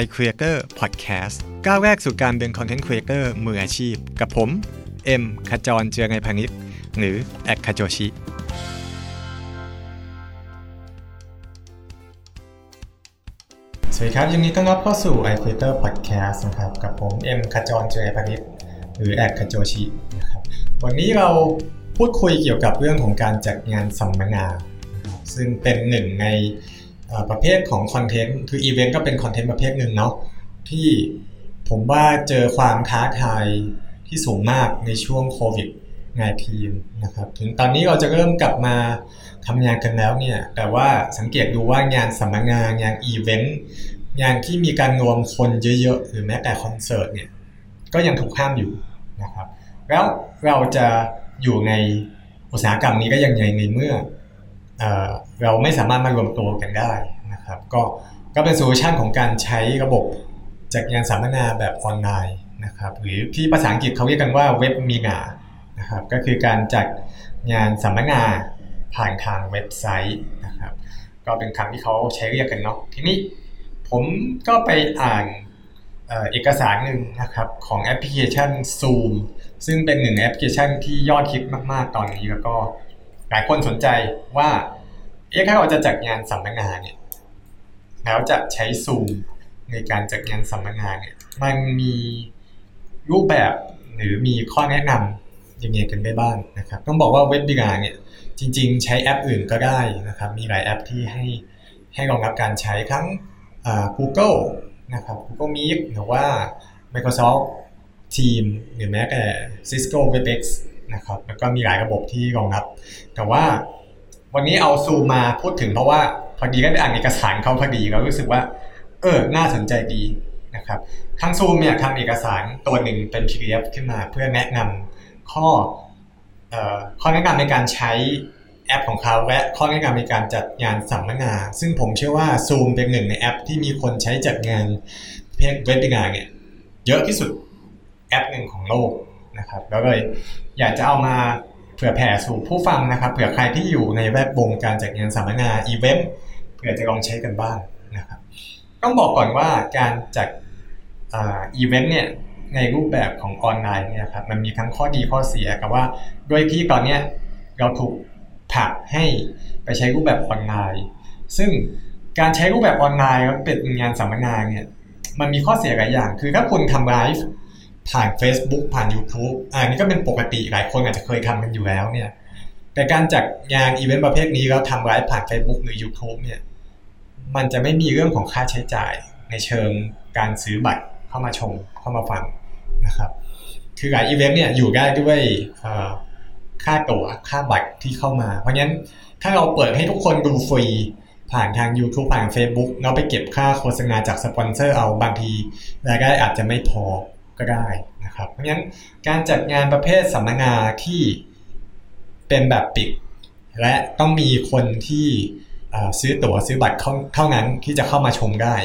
iCreator Podcast ก้าวแรกสู่การเป็น Content Creator มืออาชีพ กับผม เอ็มขจรเจียรนัยพานิชหรือ @khajochi สวัสดีครับยินดีต้อนรับเข้าสู่ iCreator Podcast นะครับ กับผม เอ็มขจรเจียรนัยพานิชหรือ @khajochi นะครับวันนี้เราพูดคุยเกี่ยวกับเรื่องของการจัดงานสัมมนา ซึ่งเป็นหนึ่งใน ประเภทของคอนเทนต์คืออีเวนต์ก็เป็นคอนเทนต์ประเภทหนึ่งเนาะที่ผมว่าเจอความท้าทายที่สูงมากในช่วงโควิด -19 นะครับถึงตอนนี้เราจะเริ่มกลับมาทำงานกันแล้วเนี่ย แต่ว่าสังเกตดูว่างานสัมมนางานอีเวนต์งานที่มีการรวมคนเยอะๆ หรือแม้แต่คอนเสิร์ตเนี่ย ก็ยังถูกห้ามอยู่นะครับ แล้วเราจะอยู่ในอุตสาหกรรมนี้ก็ยังไงในเมื่อ เราไม่สามารถมารวมตัวกันได้นะครับ ก็ก็เป็นโซลูชันของการใช้ระบบจัดงานสัมมนาแบบออนไลน์นะครับหรือที่ภาษาอังกฤษเขาเรียกกันว่าเว็บมีนานะครับก็คือการจัดงานสัมมนาผ่านทางเว็บไซต์นะครับก็เป็นคำที่เขาใช้เรียกกันเนาะทีนี้ผมก็ไปอ่านเอกสารหนึ่งนะครับของแอปพลิเคชัน Zoom ซึ่งเป็นหนึ่งแอปพลิเคชันที่ยอดฮิตมาก ๆ ตอนนี้แล้วก็หลายคนสนใจว่า ถ้าเราจะจัดงานสัมมนาเนี่ยแล้วจะใช้ซูมในการจัดงานสัมมนาเนี่ยมันมีรูปแบบหรือมีข้อแนะนำยังไงกันได้บ้างนะครับ ต้องบอกว่าเว็บบินาเนี่ยจริง ๆ ใช้แอปอื่นก็ได้นะครับ มีหลายแอปที่ให้ให้รองรับการใช้ทั้ง Google นะครับ Google Meet หรือว่า Microsoft Team หรือแม้แต่ Cisco Webex นะครับแล้วก็มีหลายระบบที่รองรับ แต่ว่า วันนี้เอาซูมมาพูดถึงเพราะว่าพอดีก็ได้อ่านเอกสารเขาพอดีเรารู้สึกว่า เออ น่าสนใจดีนะครับ ทางซูมเนี่ยทำเอกสารตัวหนึ่งเป็น PDF ขึ้นมาเพื่อแนะนำข้อเอ่อข้อแนะนำในการใช้แอปของเขาและข้อแนะนำในการจัดงานสัมมนา ซึ่งผมเชื่อว่าซูมเป็นหนึ่งในแอปที่มีคนใช้จัดงานประเภท webinar เนี่ยเยอะที่สุดแอปหนึ่งของโลกนะครับ แล้วเลยอยากจะเอามา เผื่อแผ่สู่ผู้ฟังนะครับเผื่อใครที่อยู่ในแวดวงการจัดงานสัมมนาอีเวนต์เผื่อจะลองใช้กันบ้างนะครับ ต้องบอกก่อนว่าการจัดอีเวนต์เนี่ยในรูปแบบของออนไลน์เนี่ยครับมันมีทั้งข้อดีข้อเสียกับว่าด้วยที่ตอนนี้เราถูกผักให้ไปใช้รูปแบบออนไลน์ ซึ่งการใช้รูปแบบออนไลน์เป็นงานสัมมนาเนี่ยมันมีข้อเสียหลายอย่าง คือถ้าคุณทำไลฟ์ ผ่าน Facebook ผ่าน YouTube อ่านี่ก็เป็นปกติหลายคนอาจจะเคยทำกันอยู่แล้วเนี่ย แต่การจัดงานอีเวนต์ประเภทนี้แล้วทำไลฟ์ผ่าน Facebook หรือ YouTube เนี่ย มันจะไม่มีเรื่องของค่าใช้จ่ายในเชิงการซื้อบัตรเข้ามาชมเข้ามาฟังนะครับ คือหลายอีเวนต์เนี่ยอยู่ได้ด้วยค่าตั๋วค่าบัตรที่เข้ามา เพราะงั้นถ้าเราเปิดให้ทุกคนดูฟรีผ่านทาง YouTube ผ่าน Facebook แล้วไปเก็บค่าโฆษณาจากสปอนเซอร์เอาบางทีรายได้อาจจะไม่พอ ก็ได้นะครับ เพราะฉะนั้นการจัดงานประเภทสัมมนาที่เป็นแบบปิด และต้องมีคนที่ซื้อตั๋วซื้อบัตรเท่านั้นที่จะเข้ามาชมได้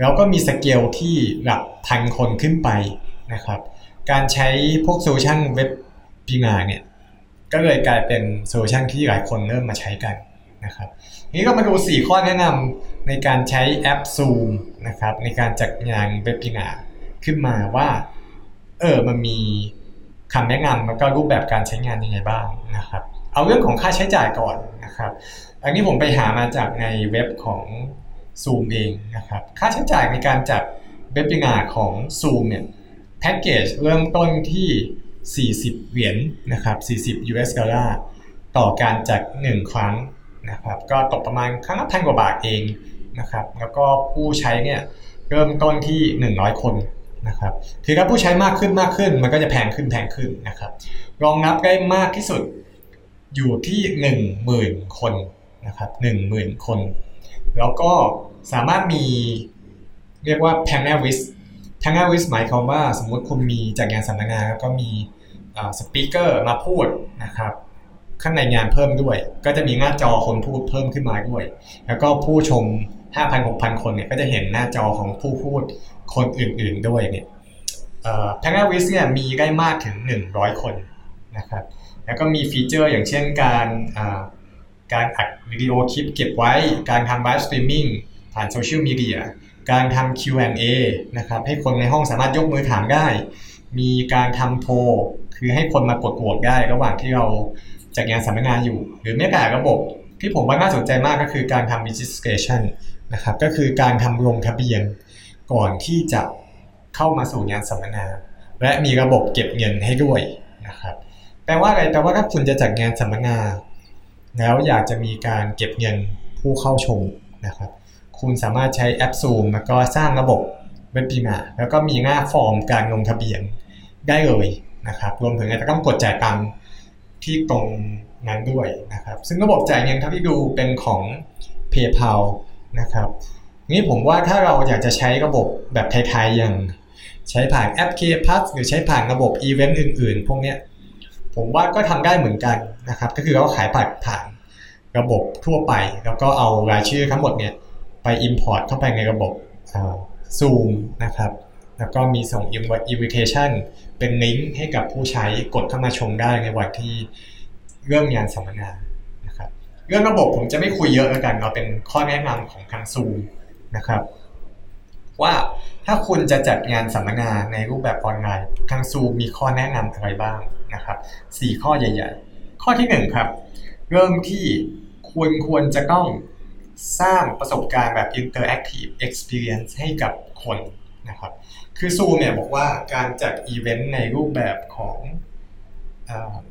แล้วก็มีสเกลที่หลักพันคนขึ้นไปนะครับ การใช้พวก solution webinar เนี่ยก็เลยกลายเป็น solution ที่หลายคนเริ่มมาใช้กันนะครับนี้ก็มาดู 4 ข้อแนะนำในการใช้แอป Zoom นะครับในการจัดงาน webinar ขึ้นมาว่า เออมันมีคำแนะนำแล้วก็รูปแบบการใช้งานยังไงบ้างนะครับ เอาเรื่องของค่าใช้จ่ายก่อนนะครับ อันนี้ผมไปหามาจากในเว็บของ Zoom เองนะครับ ค่าใช้จ่ายในการจัดเว็บปินาของ Zoom เนี่ยแพ็กเกจเริ่มต้นที่ 40 เหรียญนนะครับ 40 US ดอลลาร์ต่อการจัด 1 ครั้งนะครับ ก็ตกประมาณครั้งละพันกว่าบาทเองนะครับ แล้วก็ผู้ใช้เนี่ยเริ่มต้นที่ 100 คน นะครับคือถ้าผู้ใช้มากขึ้นมากขึ้น มันก็จะแพงขึ้นแพงขึ้นนะครับรองรับได้มากที่สุดอยู่ที่หนึ่งหมื่นคนนะครับหนึ่งหมื่นคน แล้วก็สามารถมีเรียกว่า panel list panel list หมายความว่าสมมติคุณมีจากงานสัมมนาแล้วก็มีสปีกเกอร์มาพูดนะครับข้างในงานเพิ่มด้วย ก็จะมีหน้าจอคนพูดเพิ่มขึ้นมาด้วย แล้วก็ผู้ชม 5,000-6,000คนเนี่ยก็จะเห็นหน้าจอของผู้พูดคนออื่นๆด้วยเนี่ย panelist เนี่ยมีได้มากถึง 100 คนนะครับแล้วก็มีฟีเจอร์อย่างเช่นการการอัดวิดีโอคลิปเก็บไว้ การทำ live streaming ผ่านโซเชียลมีเดียการทำ Q&A นะครับให้คนในห้องสามารถยกมือถามได้ มีการทำโพลคือให้คนมากดโหวตได้ระหว่างที่เราจัดงานสัมมนาอยู่ หรือแม้แต่ระบบที่ผมว่าน่าสนใจมากก็คือการทำ registration นะครับก็คือการทำลงทะเบียนก่อนที่จะเข้ามาสู่งานสัมมนา และมีระบบเก็บเงินให้ด้วยนะครับแปลว่าอะไรแปลว่าถ้าคุณจะจัดงานสัมมนา แล้วอยากจะมีการเก็บเงินผู้เข้าชมนะครับ คุณสามารถใช้แอป Zoom แล้วก็สร้างระบบเว็บปีมาแล้วก็มีหน้าฟอร์มการลงทะเบียนได้เลยนะครับ รวมถึงอาจจะต้องกดจ่ายตังค์ที่ตรงนั้นด้วยนะครับ ซึ่งระบบจ่ายเงินเท่าที่ดูเป็นของ PayPal นะครับนี่ผมว่าถ้าเราอยากจะใช้ระบบแบบไทยๆอย่างใช้ผ่านแอป K Plus หรือใช้ผ่านระบบอีเวนต์อื่นๆ พวกนี้ผมว่าก็ทำได้เหมือนกันนะครับ ก็คือเราขายผ่านผ่านระบบทั่วไป แล้วก็เอารายชื่อทั้งหมดเนี่ยไป Import เข้าไปในระบบ Zoom นะครับ แล้วก็มีส่ง invitation เป็นลิงก์ให้กับผู้ใช้กดเข้ามาชมได้ในวันที่เริ่มงานสัมมนา เรื่องระบบผมจะไม่คุยเยอะแล้วกันเอาเป็นข้อแนะนำของทาง Zoom นะครับ ว่าถ้าคุณจะจัดงานสัมมนาในรูปแบบออนไลน์ทาง Zoom มีข้อแนะนำอะไรบ้างนะครับ4ข้อใหญ่ ๆ ข้อที่1ครับเริ่มที่ควรควรจะต้องสร้างประสบการณ์แบบ interactive experience ให้กับคนนะครับ คือซูเนี่ยบอกว่าการจัดอีเวนต์ในรูปแบบของ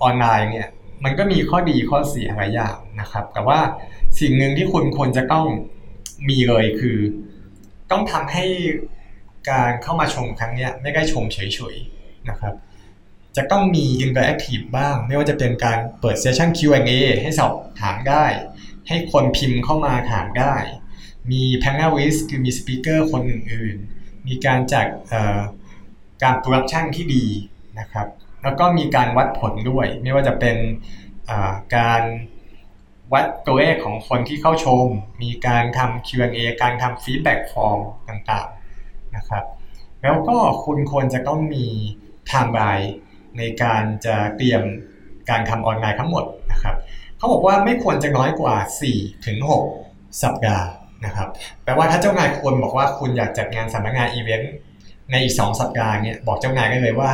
ออนไลน์เนี่ย มันก็มีข้อดีข้อเสียหลายอย่างนะครับ แต่ว่าสิ่งหนึ่งที่คุณควรจะต้องมีเลยคือ ต้องทำให้การเข้ามาชมครั้งนี้ไม่ได้ชมเฉยๆนะครับ จะต้องมี interactive บ้าง ไม่ว่าจะเป็นการเปิด session Q&A ให้สอบถามได้ ให้คนพิมพ์เข้ามาถามได้ มี panelist คือมี speaker คนอื่นๆ มีการจัดการ production ที่ดีนะครับ แล้วก็มีการวัดผลด้วย ไม่ว่าจะเป็นการวัดตัวเลขของคนที่เข้าชม มีการทำ Q&A การทำ feedback form ต่างๆนะครับ แล้วก็คุณควรจะต้องมีไทม์ไลน์ในการจะเตรียมการทำออนไลน์ทั้งหมดนะครับเขาบอกว่าไม่ควรจะน้อยกว่า 4 ถึง 6 สัปดาห์นะครับแปลว่าถ้าเจ้านายควรบอกว่าคุณอยากจัดงานสัมมนาอีเวนต์ในอีก 2 สัปดาห์เนี่ยบอกเจ้านายได้เลยว่า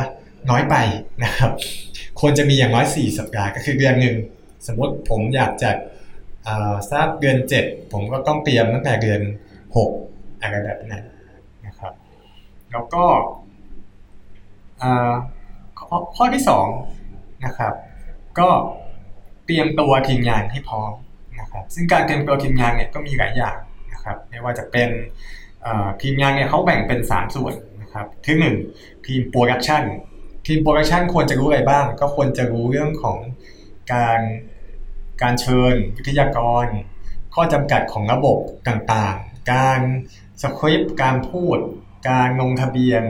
น้อยไปนะครับควรจะมีอย่างน้อย 4 สัปดาห์ก็คือเดือนหนึ่งสมมติผมอยากจัดสักเดือน 7 ผมก็ต้องเตรียมตั้งแต่เดือน 6 อะไรแบบนั้นนะครับ แล้วก็ข้อที่2นะครับก็เตรียมตัวทีมงานให้พร้อมนะครับซึ่งการเตรียมตัวทีมงานเนี่ยก็มีหลายอย่างนะครับไม่ว่าจะเป็นทีมงานเนี่ยเขาแบ่งเป็น 3 ส่วนนะครับที่1ทีม production ทีม production ควรจะรู้อะไรบ้าง ก็ควรจะรู้เรื่องของการการเชิญวิทยากร ข้อจำกัดของระบบต่างๆ การสคริปต์การพูด การลงทะเบียน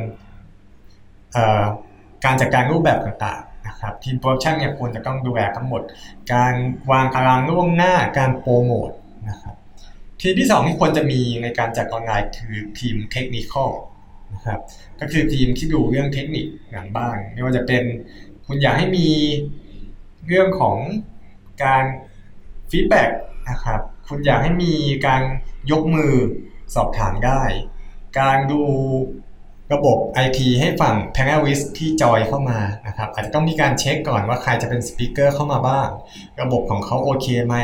การจัดการรูปแบบต่างๆนะครับทีม production เนี่ยควรจะต้องดูแลทั้งหมด การวางตารางล่วงหน้าการโปรโมทนะครับทีมที่2ที่ควรจะมีในการจัดออนไลน์คือทีม technical นะครับก็คือทีมที่ดูเรื่องเทคนิคหลังบ้านไม่ว่าจะเป็นคุณอยากให้มีเรื่องของการ feedback นะครับคุณอยากให้มีการยกมือสอบถามได้ การดูระบบ IT ให้ฝั่ง panelist ที่จอยเข้ามานะครับอาจจะต้องมีการเช็คก่อนว่าใครจะเป็น speaker เข้ามาบ้าง ระบบของเขาโอเคไหม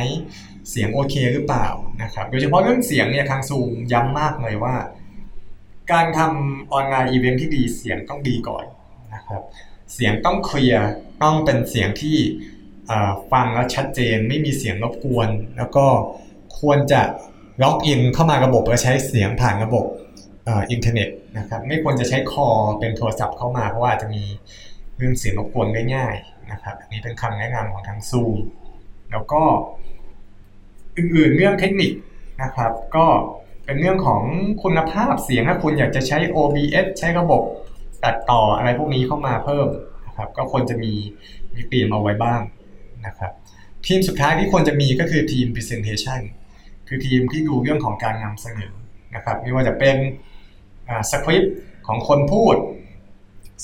เสียงโอเคหรือเปล่านะครับโดยเฉพาะเรื่องเสียงเนี่ยทางซูมย้ำมากเลยว่า การทำ online event ที่ดีเสียงต้องดีก่อนนะครับ เสียงต้องเคลียร์ต้องเป็นเสียงที่ฟังแล้วชัดเจนไม่มีเสียงรบกวน แล้วก็ควรจะล็อกอินเข้ามาระบบแล้วใช้เสียงผ่านระบบอินเทอร์เน็ตนะครับไม่ควรจะใช้ call เป็นโทรศัพท์เข้ามาเพราะว่าจะมีเรื่องเสียงรบกวนได้ง่ายนะครับอันนี้เป็นคำแนะนำของทางซูมแล้วก็อื่นๆเรื่องเทคนิคนะครับ ก็ เป็นเรื่องของคุณภาพเสียงถ้าคุณอยากจะใช้ OBS ใช้ระบบตัดต่ออะไรพวกนี้เข้ามาเพิ่มนะครับก็ควรจะมีมีเตรียมเอาไว้บ้างนะครับทีมสุดท้ายที่ควรจะมีก็คือทีม Presentation คือทีมที่ดูเรื่องของการนำเสนอนะครับไม่ว่าจะเป็นสคริปต์ของคนพูด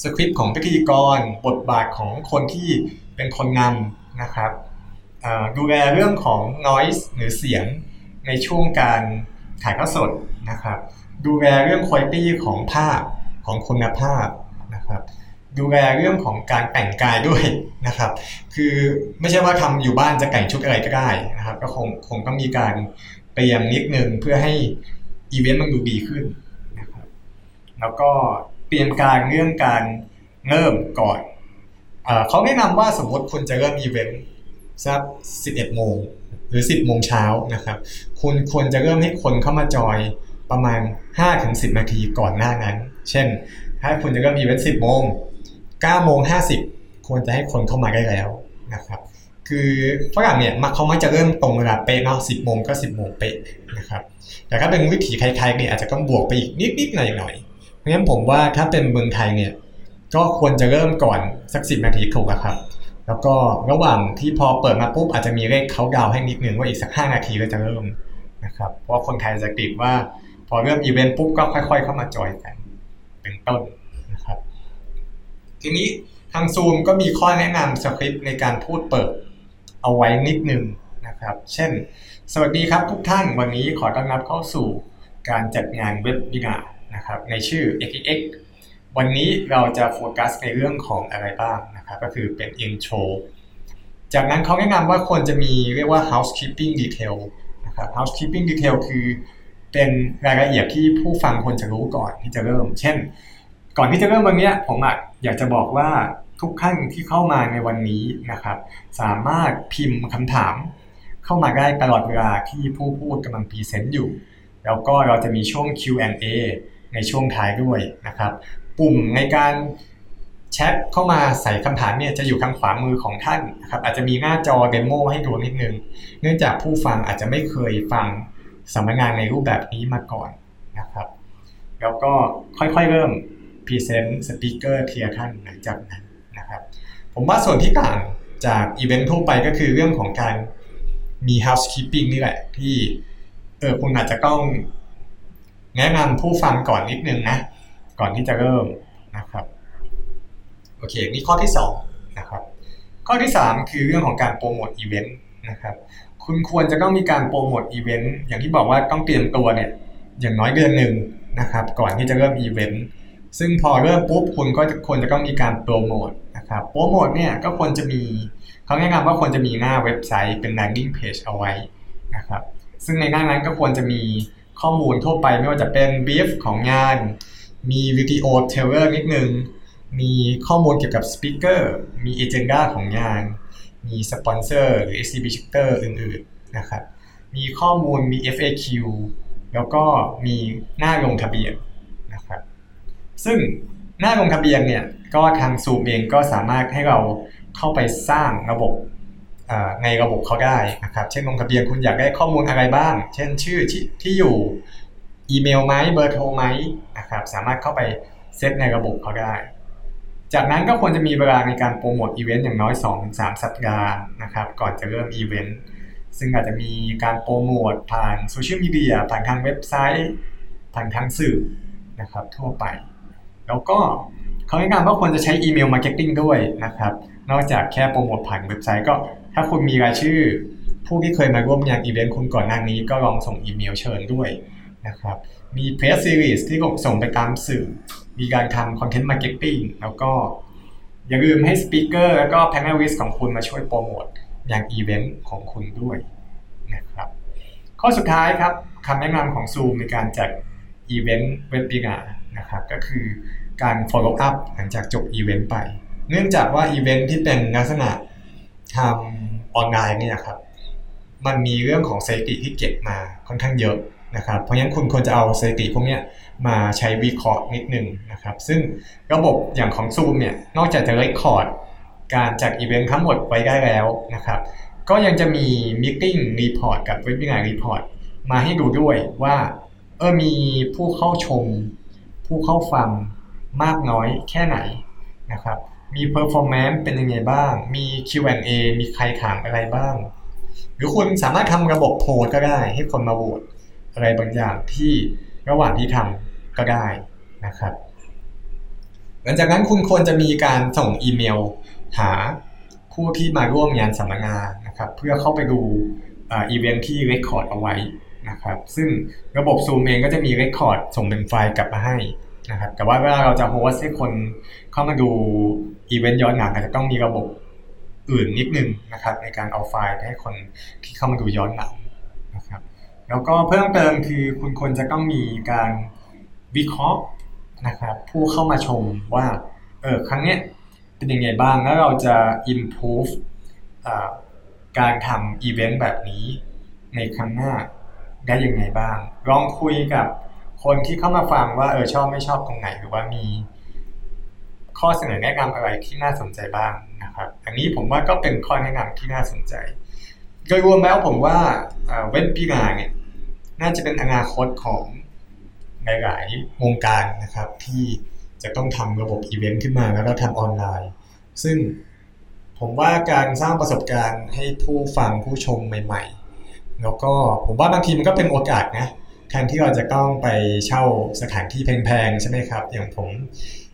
สคริปต์ของพิธีกร บทบาทของคนที่เป็นคนนำนะครับดูแลเรื่องของ noise หรือเสียงในช่วงการ ถ่ายทอดสดนะครับ ดูแลเรื่องคุณภาพของภาพของคุณภาพนะครับ ดูแลเรื่องของการแต่งกายด้วยนะครับ คือไม่ใช่ว่าทำอยู่บ้านจะแต่งชุดอะไรก็ได้นะครับ ก็คงคงต้องมีการเตรียมนิดนึงเพื่อให้อีเวนต์มันดูดีขึ้นนะครับ แล้วก็เตรียมการเรื่องการเริ่มก่อนเขาแนะนำว่าสมมติคุณจะเริ่มอีเวนต์สัก11โมง หรือ 10โมงเช้านะครับ คุณควรจะเริ่มให้คนเข้ามาจอยประมาณ 5-10 นาทีก่อนหน้านั้น เช่น ถ้าคุณจะเริ่มอีเวนต์10โมง9โมง50 ควรจะให้คนเข้ามาได้แล้วนะครับคือฝรั่งเนี่ยมักเขาไม่จะเริ่มตรงเวลาเป๊ะเนาะ10โมงก็10โมงเป๊ะนะครับ แต่ถ้าเป็นวิถีไทยๆเนี่ยอาจจะต้องบวกไปอีกนิดๆหน่อยๆเพราะฉะนั้นผมว่าถ้าเป็นเมืองไทยเนี่ย ก็ควรจะเริ่มก่อนสักสิบนาทีถูกครับ แล้วก็ระหว่างที่พอเปิดมาปุ๊บอาจจะมีเลขเขาดาวให้นิดนึงว่าอีกสักห้านาทีก็จะเริ่มนะครับ เพราะคนไทยจะติดว่า พอเริ่มอีเวนต์ปุ๊บก็ค่อย ๆ เข้ามาจอยกันเป็นต้นนะครับ ทีนี้ทางซูมก็มีข้อแนะนำสคริปต์ในการพูดเปิดเอาไว้นิดนึงนะครับ เช่น สวัสดีครับทุกท่านวันนี้ขอต้อนรับเข้าสู่การจัดงาน webinar นะครับในชื่อ XXX วันนี้เราจะโฟกัสในเรื่องของอะไรบ้าง นะครับก็คือเป็น intro จากนั้นเขาแนะนำว่าควรจะมีเรียกว่า housekeeping detail นะครับ housekeeping detail คือเป็นรายละเอียดที่ผู้ฟังควรจะรู้ก่อนที่จะเริ่ม เช่น ก่อนที่จะเริ่มวันนี้ผมอยากจะบอกว่าทุกท่านที่เข้ามาในวันนี้นะครับ สามารถพิมพ์คำถามเข้ามาได้ตลอดเวลาที่ผู้พูดกำลังพรีเซนต์อยู่ แล้วก็เราจะมีช่วง Q&A ในช่วงท้ายด้วยนะครับ ปุ่มในการ แชทเข้ามาใส่คำถามเนี่ยจะอยู่ทางขวามือของท่านนะครับอาจจะมีหน้าจอ demo ให้ดูนิดนึง เนื่องจากผู้ฟังอาจจะไม่เคยฟังสัมมนานในรูปแบบนี้มาก่อนนะครับ แล้วก็ค่อยๆเริ่มพรีเซนต์ speaker แต่ละท่านหลังจากนั้นนะครับ ผมว่าส่วนที่ต่างจากอีเวนต์ทั่วไปก็คือเรื่องของการมี housekeeping นี่แหละที่เออคุณอาจจะต้องแนะนำผู้ฟังก่อนนิดนึงนะ ก่อนที่จะเริ่มนะครับ โอเคนี่ข้อที่2นะครับข้อที่ 3 คือเรื่องของการโปรโมทอีเวนต์นะครับคุณควรจะต้องมีการโปรโมทอีเวนต์อย่างที่บอกว่าต้องเตรียมตัวเนี่ยอย่างน้อยเดือนหนึ่งนะครับก่อนที่จะเริ่มอีเวนต์ซึ่งพอเริ่มปุ๊บคุณก็ควรจะต้องมีการโปรโมทนะครับโปรโมทเนี่ยก็ควรจะมีเขาแนะนำว่าควรจะมีหน้าเว็บไซต์เป็น landing page เอาไว้นะครับซึ่งในหน้านั้นก็ควรจะมีข้อมูลทั่วไปไม่ว่าจะเป็น brief ของงาน มีวิดีโอ trailer นิดนึง มีข้อมูลเกี่ยวกับ speaker มี agenda ของงาน มีสปอนเซอร์หรือ exhibitor อื่นๆนะครับมีข้อมูลมี FAQ แล้วก็มีหน้าลงทะเบียนนะครับซึ่งหน้าลงทะเบียนเนี่ยก็ทางซูมเองก็สามารถให้เราเข้าไปสร้างระบบในระบบเขาได้นะครับเช่นลงทะเบียนคุณอยากได้ข้อมูลอะไรบ้าง เช่นชื่อที่อยู่อีเมลไหมเบอร์โทรไหมนะครับสามารถเข้าไปเซตในระบบเขาได้ จากนั้นก็ควรจะมีเวลาในการโปรโมทอีเวนต์อย่างน้อย 2-3 สัปดาห์นะครับก่อนจะเริ่มอีเวนต์ซึ่งอาจจะมีการโปรโมทผ่านโซเชียลมีเดียผ่านทางเว็บไซต์ผ่านทางสื่อนะครับทั่วไป แล้วก็เขาแนะนำว่าควรจะใช้ email marketing ด้วยนะครับ นอกจากแค่โปรโมทผ่านเว็บไซต์ก็ถ้าคุณมีรายชื่อ ผู้ที่เคยมาร่วมงานอีเวนต์คุณก่อนหน้านี้ก็ลองส่งอีเมลเชิญด้วยนะครับ มี press release ที่ส่งไปตามสื่อ มีการทำ content marketing แล้วก็อย่าลืมให้ speaker แล้วก็ panelist ของคุณมาช่วยโปรโมทอย่างอีเวนต์ของคุณด้วยนะครับข้อสุดท้ายครับคำแนะนำของ Zoom ในการจัดอีเวนต์ webinar นะครับก็คือการ follow up หลังจากจบอีเวนต์ไป เนื่องจากว่าอีเวนต์ที่เป็นลักษณะทำออนไลน์เนี่ยครับมันมีเรื่องของสถิติที่เก็บมาค่อนข้างเยอะนะครับเพราะฉะนั้นคุณควรจะเอาสถิติพวกเนี้ย มาใช้วิเคราะห์นิดนึงนะครับ ซึ่งระบบอย่างของ Zoom เนี่ย นอกจากจะ record การจัดอีเวนต์ทั้งหมดไว้ได้แล้วนะครับ ก็ยังจะมี Meeting Report กับ Webinar Report มาให้ดูด้วยว่าเออมีผู้เข้าชม ผู้เข้าฟังมากน้อยแค่ไหนนะครับ มี performance เป็นยังไงบ้าง มี Q&A มีใครถามอะไรบ้าง หรือคุณสามารถทำระบบโพลก็ได้ให้คนมาโหวตอะไรบางอย่างที่ระหว่างที่ทำ ก็ได้นะครับหลังจากนั้นคุณควรจะมีการส่งอีเมล หาผู้ที่มาร่วมงานสัมมนานะครับ เพื่อเข้าไปดูอีเวนท์ที่ record เอาไว้นะครับ ซึ่งระบบ Zoom เองก็จะมี record ส่งเป็นไฟล์กลับมาให้นะครับ แต่ว่าเวลาเราจะ host ให้คนเข้ามาดูอีเวนต์ย้อนหลังอาจจะต้องมีระบบอื่นนิดนึงนะครับ ในการเอาไฟล์ให้คนที่เข้ามาดูย้อนหลังนะครับ แล้วก็เพิ่มเติมคือคุณควรจะต้องมีการ วิเคราะห์นะครับผู้เข้ามาชมว่าเออครั้งเนี้ยเป็นยังไงบ้างแล้วเราจะ improve การทำอีเวนต์แบบนี้ในครั้งหน้าได้ยังไงบ้าง ลองคุยกับคนที่เข้ามาฟังว่าเออชอบไม่ชอบตรงไหนหรือว่ามีข้อเสนอแนะนำอะไรที่น่าสนใจบ้างนะครับอันนี้ผมว่าก็เป็นข้อแนะนำที่น่าสนใจ โดยรวมแล้วผมว่าwebinar เนี่ยน่าจะเป็นอนาคตของ หลาย ๆ วงการนะครับ ที่จะต้องทำระบบอีเวนต์ขึ้นมาแล้วก็ทำออนไลน์ ซึ่งผมว่าการสร้างประสบการณ์ให้ผู้ฟังผู้ชมใหม่ ๆ แล้วก็ผมว่าบางทีมันก็เป็นโอกาสนะแทนที่เราจะต้องไปเช่าสถานที่แพง ๆ ใช่ไหมครับ อย่างผม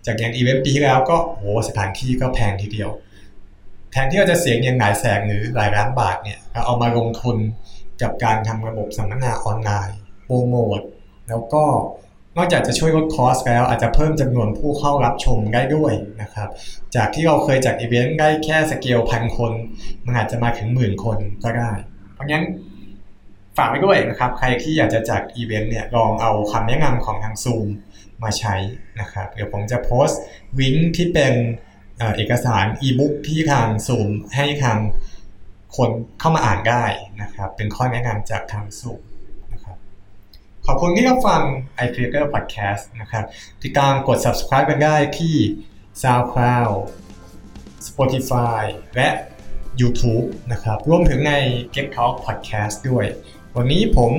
จากอย่างอีเวนต์ปีที่แล้วก็โหสถานที่ก็แพงทีเดียว แทนที่เราจะเสียเงินหลายแสนหรือหลายล้านบาทเนี่ยเราเอามาลงทุนกับการทำระบบสัมมนาออนไลน์โปรโมท แล้วก็นอกจากจะช่วยลด cost แล้ว อาจจะเพิ่มจำนวนผู้เข้ารับชมได้ด้วยนะครับ จากที่เราเคยจัดอีเวนต์ได้แค่สเกลพันคน มันอาจจะมาถึงหมื่นคนก็ได้ เพราะงั้นฝากไว้ด้วยนะครับ ใครที่อยากจะจัดอีเวนต์เนี่ยลองเอาคำแนะนำของทาง Zoom มาใช้นะครับ เดี๋ยวผมจะโพสต์วิงที่เป็นเอกสารอีบุ๊กที่ทาง Zoom ให้ทางคนเข้ามาอ่านได้นะครับ เป็นข้อแนะนำจากทาง Zoom ขอบคุณที่รับฟัง i f i g u r e Podcast นะครับ ติดตามกด subscribe กันได้ที่ SoundCloud Spotify และ YouTube นะครับ รวมถึงใน Get Talk Podcast ด้วย วันนี้ผม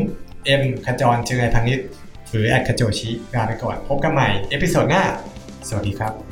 ผมขจรเจียรนัยพานิชย์ หรือ @khajochi ลาไปก่อน พบกันใหม่ episode หน้า สวัสดีครับ